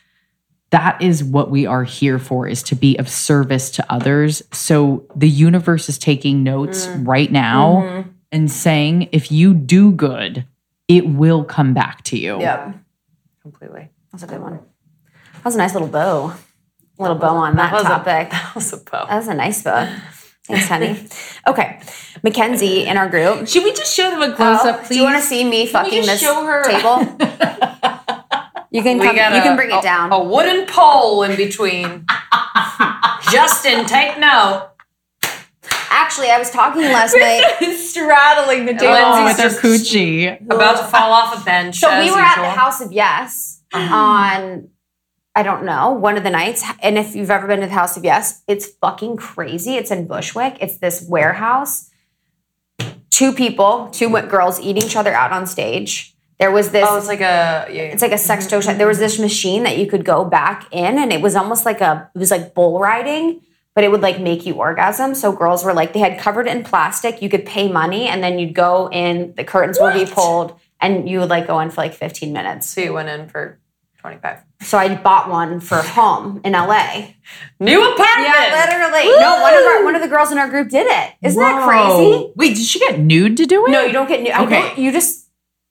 that is what we are here for is to be of service to others. So the universe is taking notes mm-hmm. right now mm-hmm. and saying if you do good, it will come back to you. Yep. Completely. That's a good one. That was a nice little bow. Little bow on that, was a- topic. that was a bow. that was a nice bow. Thanks, honey. Okay. Mackenzie in our group. Should we just show them a close Oh, up, please? do you want to see me we fucking just this show her? table? You can We come, got you a- can bring a- it down. A wooden pole in between. Justin, take note. Actually, I was talking last night. straddling the table oh, with Lindsey's her coochie. About to fall off a bench. So as we were at the House of Yes uh-huh. on I don't know, one of the nights. And if you've ever been to the House of Yes, it's fucking crazy. It's in Bushwick. It's this warehouse. Two people, two girls eating each other out on stage. There was this Oh, it's like a. Yeah, yeah. it's like a sex mm-hmm. toy shop. There was this machine that you could go back in, and it was almost like a it was like bull riding, but it would like make you orgasm. So girls were like they had covered it in plastic. You could pay money, and then you'd go in. The curtains would be pulled, and you would like go in for like fifteen minutes. So you went in for 25. So I bought one for home in LA. New apartment! Yeah, literally. No, one of our one of the girls in our group did it. Isn't that crazy? Wait, did she get nude to do it? No, you don't get nude. Okay. you just.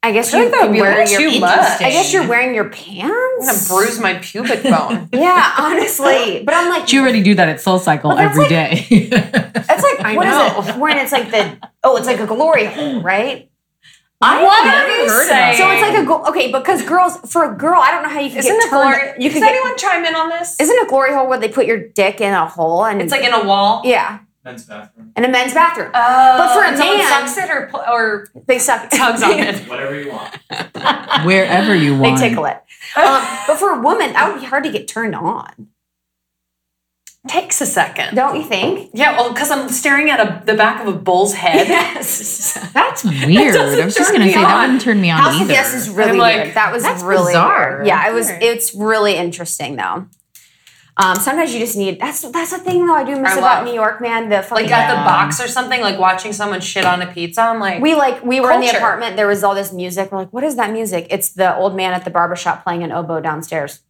I guess I you think that would can be a wear your. too much. I guess you're wearing your pants. I'm gonna bruise my pubic bone. Yeah, honestly. But I'm like, You already do that at Soul Cycle Well, that's every like- day. It's like I what is know. it? When it's like the oh, it's like a glory hole, right? What are you saying? So it's like a go- okay because girls for a girl, I don't know how you can Isn't get a turned- glory? You Does can get, anyone chime in on this? isn't a glory hole where they put your dick in a hole and It's like in a wall. yeah, Men's bathroom. in a men's bathroom. Oh, But for a and someone man- sucks it or pl- or They suck tugs on it. Whatever you want. Wherever you want. they want. tickle it. Um, but for a woman, that would be hard to get turned on. Takes a second. Don't you think? Yeah, well, because I'm staring at a, the back of a bull's head. Yes. That's weird. doesn't I was just turn gonna me say that on. wouldn't turn me on House either. of Yes is really like, weird. That was that's really bizarre. weird. Yeah, it was. It's really interesting though. Um, sometimes you just need. That's that's the thing though. I do miss I about New York, man. The like at the box or something, like watching someone shit on a pizza. I'm like, We like we were in the apartment. There was all this music. We're like, what is that music? It's the old man at the barbershop playing an oboe downstairs.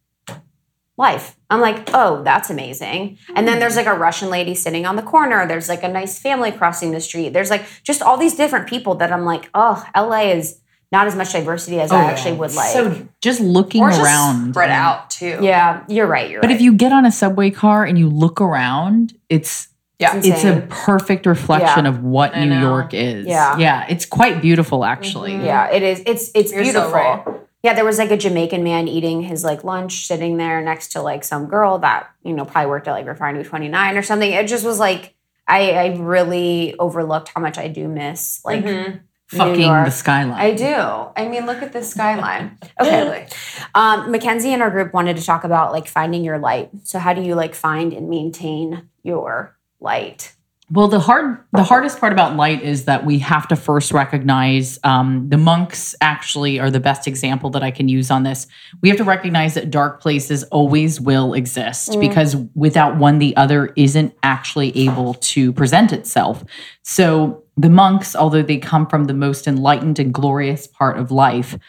Life. I'm like, oh, that's amazing. And then mm. there's like a Russian lady sitting on the corner. There's like a nice family crossing the street. There's like just all these different people that I'm like, oh, LA is not as much diversity as oh, I actually would like. So just looking or just around, spread and- out too. yeah, you're right. You're But right. if you get on a subway car and you look around, it's yeah. It's it's a perfect reflection Yeah. of what I New know. York is. Yeah. yeah, it's quite beautiful actually. Mm-hmm. Yeah, it is. It's it's You're so beautiful. right. Yeah, there was like a Jamaican man eating his like lunch, sitting there next to like some girl that you know probably worked at like Refinery Twenty Nine or something. It just was like I I really overlooked how much I do miss like Mhm. Fucking the skyline. I do. I mean, look at this skyline. Okay. Um, Mackenzie and our group wanted to talk about like finding your light. So how do you like find and maintain your light? Well, the hard, the hardest part about light is that we have to first recognize um, the monks. Actually, are the best example that I can use on this. We have to recognize that dark places always will exist because without one, the other isn't actually able to present itself. So the monks, although they come from the most enlightened and glorious part of life,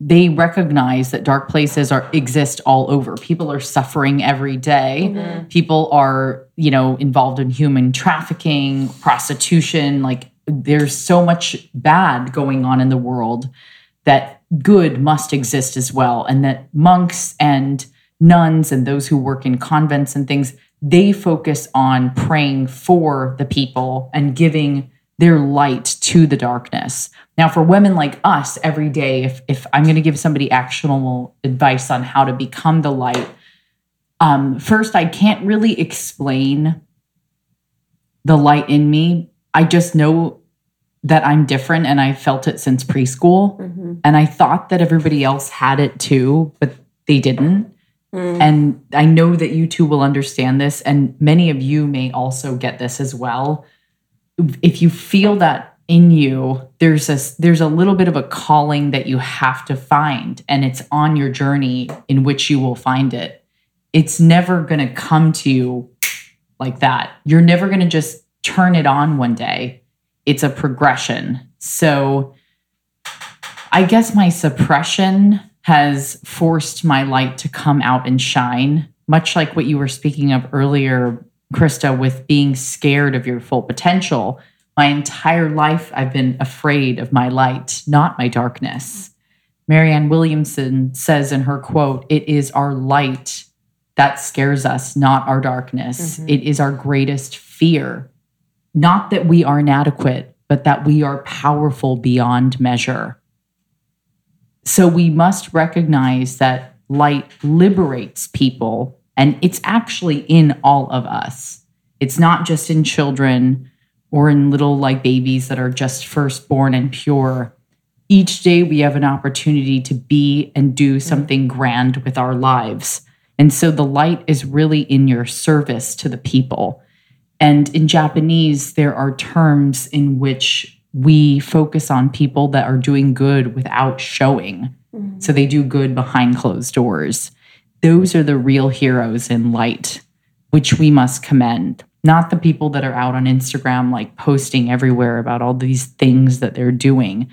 they recognize that dark places are exist all over. People are suffering every day. Mm-hmm. People are, you know, involved in human trafficking, prostitution, like there's so much bad going on in the world that good must exist as well and that monks and nuns and those who work in convents and things they focus on praying for the people and giving their light to the darkness. Now, for women like us, every day, if, if I'm going to give somebody actionable advice on how to become the light, um, first, I can't really explain the light in me. I just know that I'm different and I felt it since preschool. And I thought that everybody else had it too, but they didn't. And I know that you two will understand this, and many of you may also get this as well if you feel that in you there's a there's a little bit of a calling that you have to find and it's on your journey in which you will find it. It's never going to come to you like that. You're never going to just turn it on one day. It's a progression. So i guess my suppression has forced my light to come out and shine much like what you were speaking of earlier Krista, with being scared of your full potential. My entire life, I've been afraid of my light, not my darkness. Marianne Williamson says in her quote, It is our light that scares us, not our darkness. Mm-hmm. It is our greatest fear. Not that we are inadequate, but that we are powerful beyond measure. So we must recognize that light liberates people and it's actually in all of us. It's not just in children or in little like babies that are just firstborn and pure. Each day we have an opportunity to be and do mm-hmm. something grand with our lives. And so the light is really in your service to the people. And in Japanese, there are terms in which we focus on people that are doing good without showing. Mm-hmm. So they do good behind closed doors. Those are the real heroes in light, which we must commend, not the people that are out on Instagram, like posting everywhere about all these things that they're doing.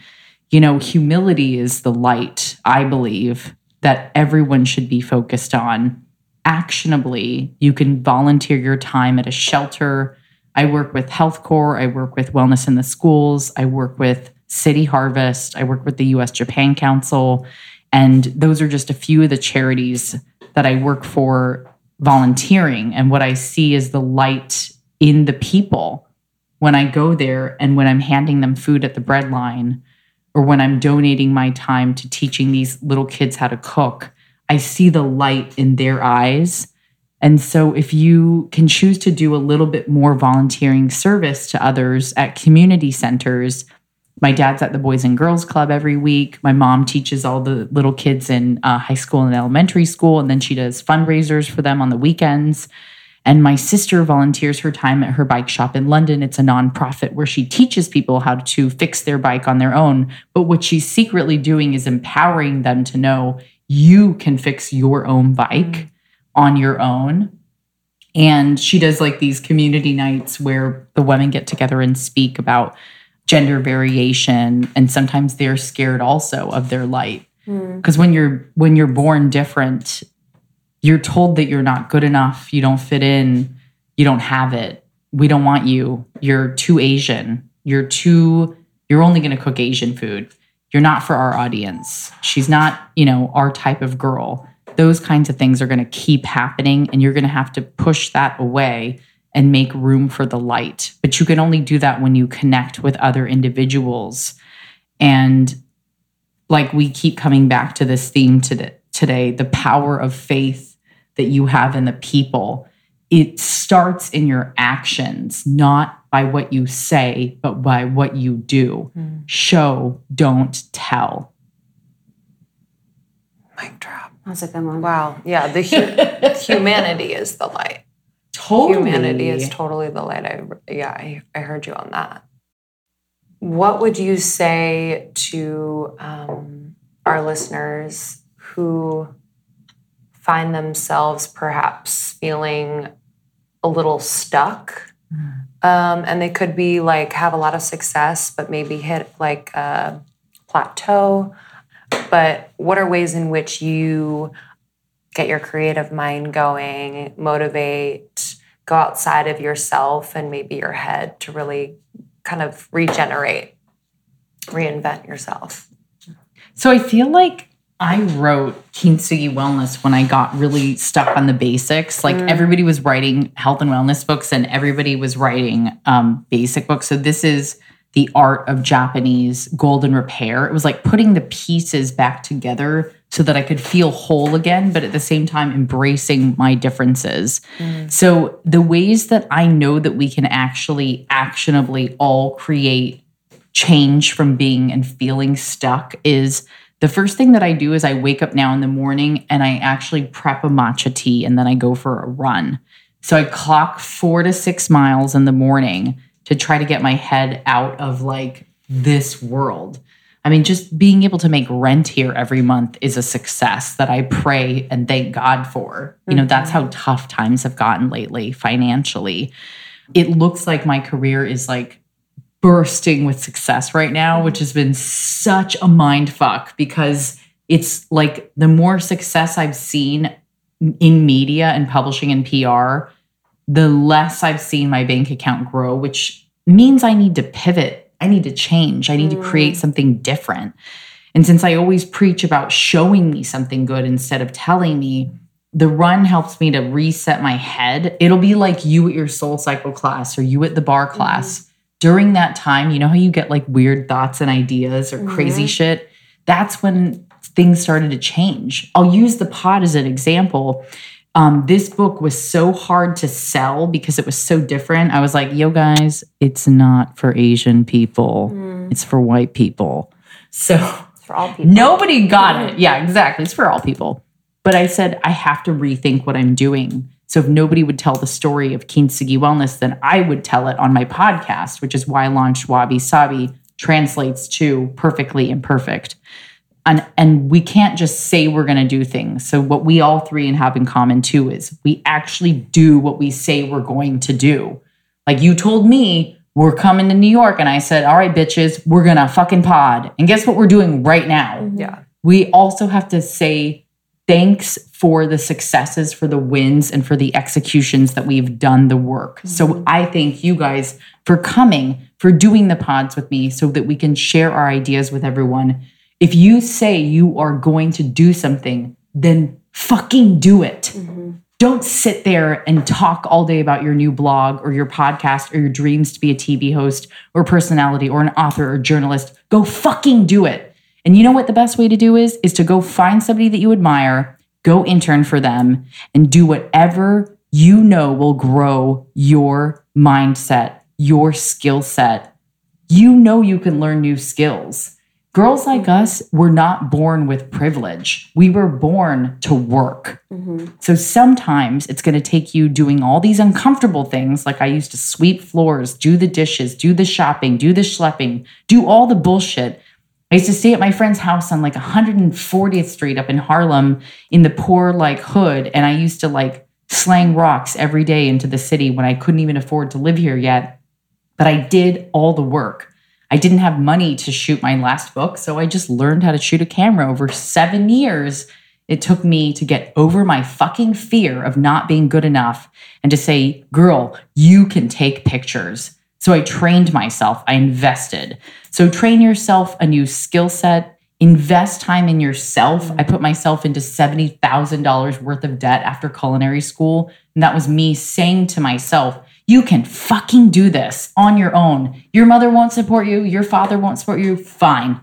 You know, humility is the light, I believe, that everyone should be focused on. Actionably, you can volunteer your time at a shelter. I work with Health Corps, I work with Wellness in the Schools, I work with City Harvest, I work with the US Japan Council. And those are just a few of the charities that I work for volunteering. And what I see is the light in the people when I go there and when I'm handing them food at the bread line or when I'm donating my time to teaching these little kids how to cook. I see the light in their eyes. And so, if you can choose to do a little bit more volunteering service to others at community centers, my dad's at the Boys and Girls Club every week. My mom teaches all the little kids in uh, high school and elementary school, and then she does fundraisers for them on the weekends. And my sister volunteers her time at her bike shop in London. It's a nonprofit where she teaches people how to fix their bike on their own. But what she's secretly doing is empowering them to know you can fix your own bike on your own. And she does like these community nights where the women get together and speak about gender variation. And sometimes they're scared also of their light. Hmm. Because when you're when you're born different, you're told that you're not good enough, you don't fit in, you don't have it. We don't want you. You're too Asian. You're too you're only going to cook Asian food. You're not for our audience. She's not, you know, our type of girl. Those kinds of things are going to keep happening and you're going to have to push that away and make room for the light. But you can only do that when you connect with other individuals. And like we keep coming back to this theme today, today the power of faith that you have in the people. It starts in your actions, not by what you say, but by what you do. Hmm. Show, don't tell. Mic drop. That's a good one. Wow. Yeah. The hu- humanity is the light. Totally. Humanity is totally the light. I yeah. I, I heard you on that. What would you say to um, our listeners who find themselves perhaps feeling a little stuck? Um, and they could be like have a lot of success, but maybe hit like a plateau. But what are ways in which you get your creative mind going, motivate, go outside of yourself and maybe your head to really kind of regenerate, reinvent yourself? So I feel like I wrote Kintsugi Wellness when I got really stuck on the basics. Like everybody was writing health and wellness books, and everybody was writing um, basic books. So this is the art of Japanese golden repair. It was like putting the pieces back together so that I could feel whole again, but at the same time embracing my differences. Mm. So the ways that I know that we can actually actionably all create change from being and feeling stuck is the first thing that I do is I wake up now in the morning and I actually prep a matcha tea and then I go for a run. So I clock four to six miles in the morning to try to get my head out of like this world. I mean, just being able to make rent here every month is a success that I pray and thank God for. You know, that's mm-hmm. how tough times have gotten lately financially. It looks like my career is like bursting with success right now, mm-hmm. which has been such a mind fuck because it's like the more success I've seen in media and publishing and PR, the less I've seen my bank account grow, which means I need to pivot. I need to change. I need to create mm. something different. And since I always preach about showing me something good instead of telling me, the run helps me to reset my head. It'll be like you at your soul cycle class or you at the bar mm-hmm. class. During that time, you know how you get like weird thoughts and ideas or crazy mm-hmm. shit? That's when things started to change. I'll use the pod as an example. Um, this book was so hard to sell because it was so different. I was like, yo, guys, it's not for Asian people, it's for white people. So For all people. Nobody got it. Yeah, exactly. It's for all people. But I said, I have to rethink what I'm doing. So if nobody would tell the story of Kintsugi Wellness, then I would tell it on my podcast, which is why I launched Wabi Sabi, translates to perfectly imperfect. And, and we can't just say we're going to do things. So what we all three have in common too is we actually do what we say we're going to do. Like you told me we're coming to New York and I said, "All right bitches, we're going to fucking pod." And guess what we're doing right now? Mm-hmm. Yeah. we also have to say thanks for the successes, for the wins, and for the executions that we've done the work. Mm-hmm. So I thank you guys for coming, for doing the pods with me so that we can share our ideas with everyone. If you say you are going to do something, then fucking do it. Mm-hmm. Don't sit there and talk all day about your new blog or your podcast or your dreams to be a TV host or personality or an author or journalist. Go fucking do it. And you know what the best way to do is? Is to go find somebody that you admire, go intern for them, and do whatever you know will grow your mindset, your skill set. You know you can learn new skills. Girls like us were not born with privilege. We were born to work. Mm-hmm. So sometimes it's going to take you doing all these uncomfortable things. Like I used to sweep floors, do the dishes, do the shopping, do the schlepping, do all the bullshit. I used to stay at my friend's house on like 140th Street up in Harlem in the poor like hood. And I used to like slang rocks every day into the city when I couldn't even afford to live here yet. But I did all the work. I didn't have money to shoot my last book. So I just learned how to shoot a camera over seven years. It took me to get over my fucking fear of not being good enough and to say, girl, you can take pictures. So I trained myself, I invested. So train yourself a new skill set, invest time in yourself. I put myself into $70,000 worth of debt after culinary school. And that was me saying to myself, you can fucking do this on your own. Your mother won't support you, your father won't support you. Fine,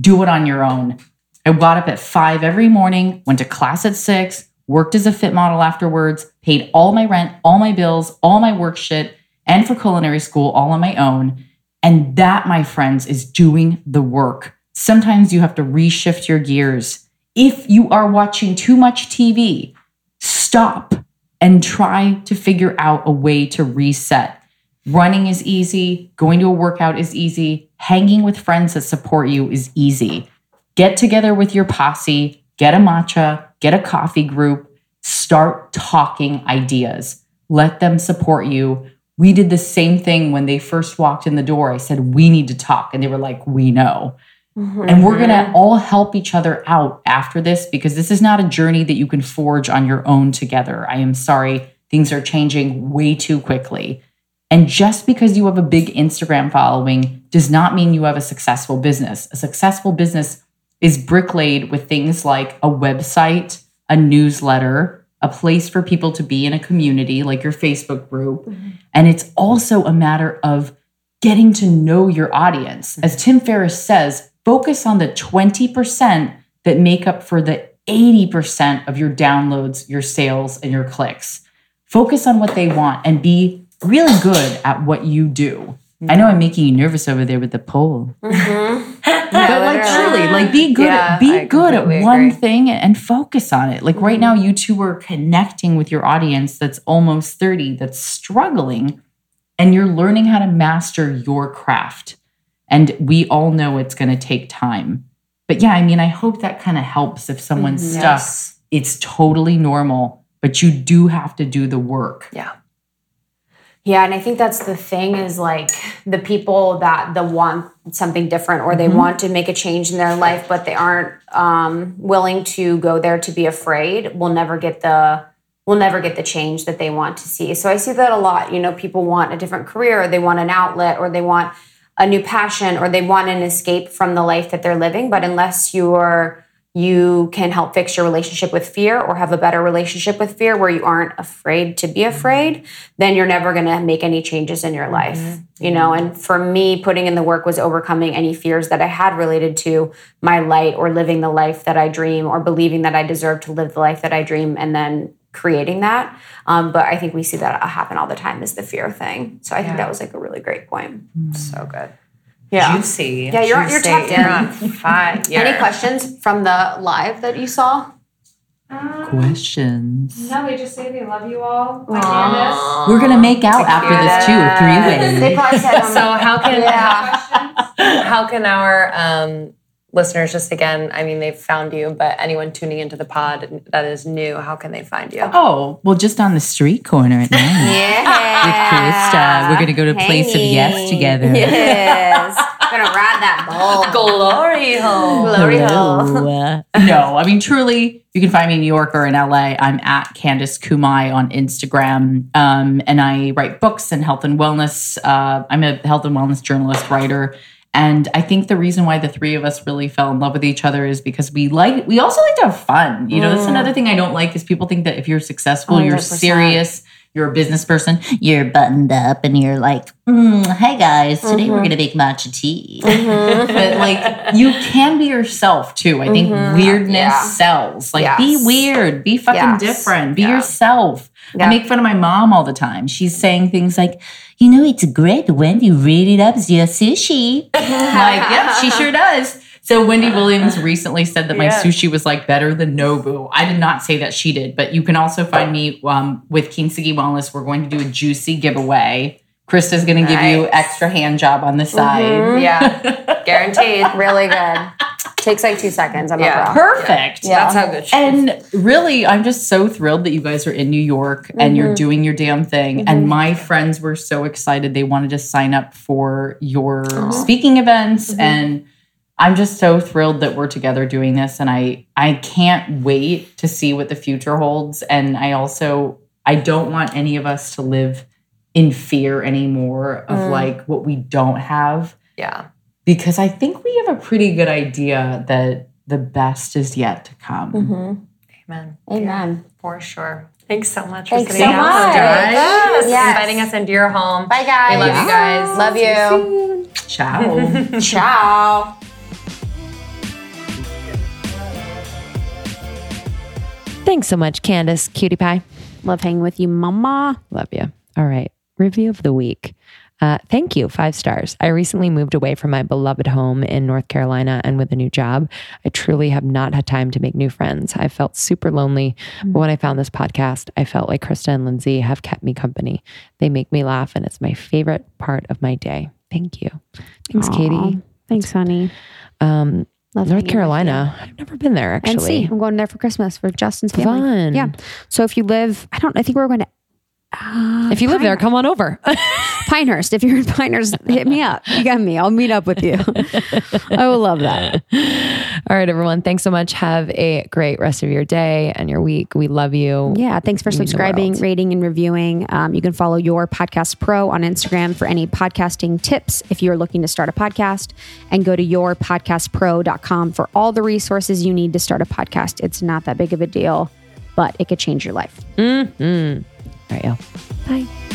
do it on your own. I got up at five every morning, went to class at six, worked as a fit model afterwards, paid all my rent, all my bills, all my work shit, and for culinary school all on my own. And that, my friends, is doing the work. Sometimes you have to reshift your gears. If you are watching too much TV, stop and try to figure out a way to reset. Running is easy, going to a workout is easy, hanging with friends that support you is easy. Get together with your posse, get a matcha, get a coffee group, start talking ideas. Let them support you. We did the same thing when they first walked in the door. I said, We need to talk. And they were like, We know. And we're going to mm-hmm. all help each other out after this because this is not a journey that you can forge on your own together. I am sorry, things are changing way too quickly. And just because you have a big Instagram following does not mean you have a successful business. A successful business is bricklayed with things like a website, a newsletter, a place for people to be in a community like your Facebook group. Mm-hmm. And it's also a matter of getting to know your audience. As Tim Ferriss says, focus on the 20% that make up for the 80% of your downloads, your sales, and your clicks. Focus on what they want and be really good at what you do. I know I'm making you nervous over there with the poll. Mm-hmm. but like truly, like be good Yeah, at be I good at one agree. thing and focus on it. Like right mm-hmm. now, you two are connecting with your audience that's almost 30, that's struggling, and you're learning how to master your craft. And we all know it's going to take time. But yeah, I mean, I hope that kind of helps if someone's stuck. Yes. It's totally normal, but you do have to do the work. Yeah. Yeah, and I think that's the thing is like the people that the want something different or they Mm-hmm. want to make a change in their life, but they aren't um, willing to go there to be afraid. Will never get the will never get the change that they want to see. So I see that a lot. You know, people want a different career, or they want an outlet, or they want a new passion, or they want an escape from the life that they're living. But unless you're you can help fix your relationship with fear or have a better relationship with fear where you aren't afraid to be afraid, then you're never going to make any changes in your life. Mm-hmm. You know, and for me, putting in the work was overcoming any fears that I had related to my light or living the life that I dream or believing that I deserve to live the life that I dream and then creating that. Um, but I think we see that happen all the time is the fear thing. So I think that was like a really great point. So good. Yeah. Juicy. Yeah, you're- you're Juicy. tapped in. You're on fire. Any questions from the live that you saw? Questions. No, they just say they love you all. Like Candice. We're gonna make out after this too, a three They way. probably said So how can Yeah. How can our um, listeners just again? I mean, they've found you, but anyone tuning into the pod that is new, how can they find you? Oh, well, just on the street corner at night. Yeah. With Krista. We're gonna go to a Place of Yes together. Yes. Gonna ride that bull. Glory hole. Glory hole. No, I mean, truly, you can find me in New York or in LA. I'm at Candice Kumai on Instagram. Um, and I write books and health and wellness. Uh, I'm a health and wellness journalist, writer. And I think the reason why the three of us really fell in love with each other is because we like, we also like to have fun. You know, that's another thing I don't like is people think that if you're successful, you're serious, you're a business person, you're buttoned up and you're like, mm, hey guys, today we're mm-hmm. going to make matcha tea. Mm-hmm. but like, you can be yourself too. I think mm-hmm. weirdness Yeah. sells. Like, be weird, be fucking Yes. different, be Yeah. yourself. Yeah. I make fun of my mom all the time. She's saying things like, you know, it's great when you read it up your sushi. like, yep, she sure does. So Wendy Williams recently said that my Yes. sushi was like better than Nobu. I did not say that she did, but you can also find me um, with Kintsugi Wellness. We're going to do a juicy giveaway. Krista's going to give you extra hand job on the mm-hmm. side. Yeah, guaranteed. Really good. Takes like two seconds. I'm Yeah. Perfect. That's how good she is. And really, I'm just so thrilled that you guys are in New York and you're mm-hmm. doing your damn thing. And mm-hmm. my friends were so excited. They wanted to sign up for your speaking events. And I'm just so thrilled that we're together doing this. And I, I can't wait to see what the future holds. And I also, I don't want any of us to live in fear anymore of mm. like what we don't have Yeah. because I think we have a pretty good idea that the best is yet to come. Mm-hmm. Amen. Amen. For sure. Thanks so much Thanks for sitting so down much. guys. Yes. Yes. Inviting us into your home. Bye, guys. We love you guys. Love you. Ciao. Ciao. Thanks so much, Candice, cutie pie. Love hanging with you, mama. Love you. All right. Review of the week. Uh, thank you. Five stars. I recently moved away from my beloved home in North Carolina and with a new job. I truly have not had time to make new friends. I felt super lonely. But when I found this podcast, I felt like Krista and Lindsey have kept me company. They make me laugh, and it's my favorite part of my day. Thank you. Thanks, Katie. Thanks, honey. Um, Love North Carolina. I've never been there And see, actually. I'm going there for Christmas for Justin's family. Fun. Yeah. So if you live, I don't. I think we're going to. Uh, If you live there, come on over. Pinehurst. If you're in Pinehurst, hit me up. You got me. I'll meet up with you. I will love that. All right, everyone. Thanks so much. Have a great rest of your day and your week. We love you. Yeah. Thanks for subscribing, rating, and reviewing. Um, you can follow your podcast pro on Instagram for any podcasting tips if you're looking to start a podcast, and go to yourpodcastpro.com for all the resources you need to start a podcast. It's not that big of a deal, but it could change your life. All right, y'all. Bye.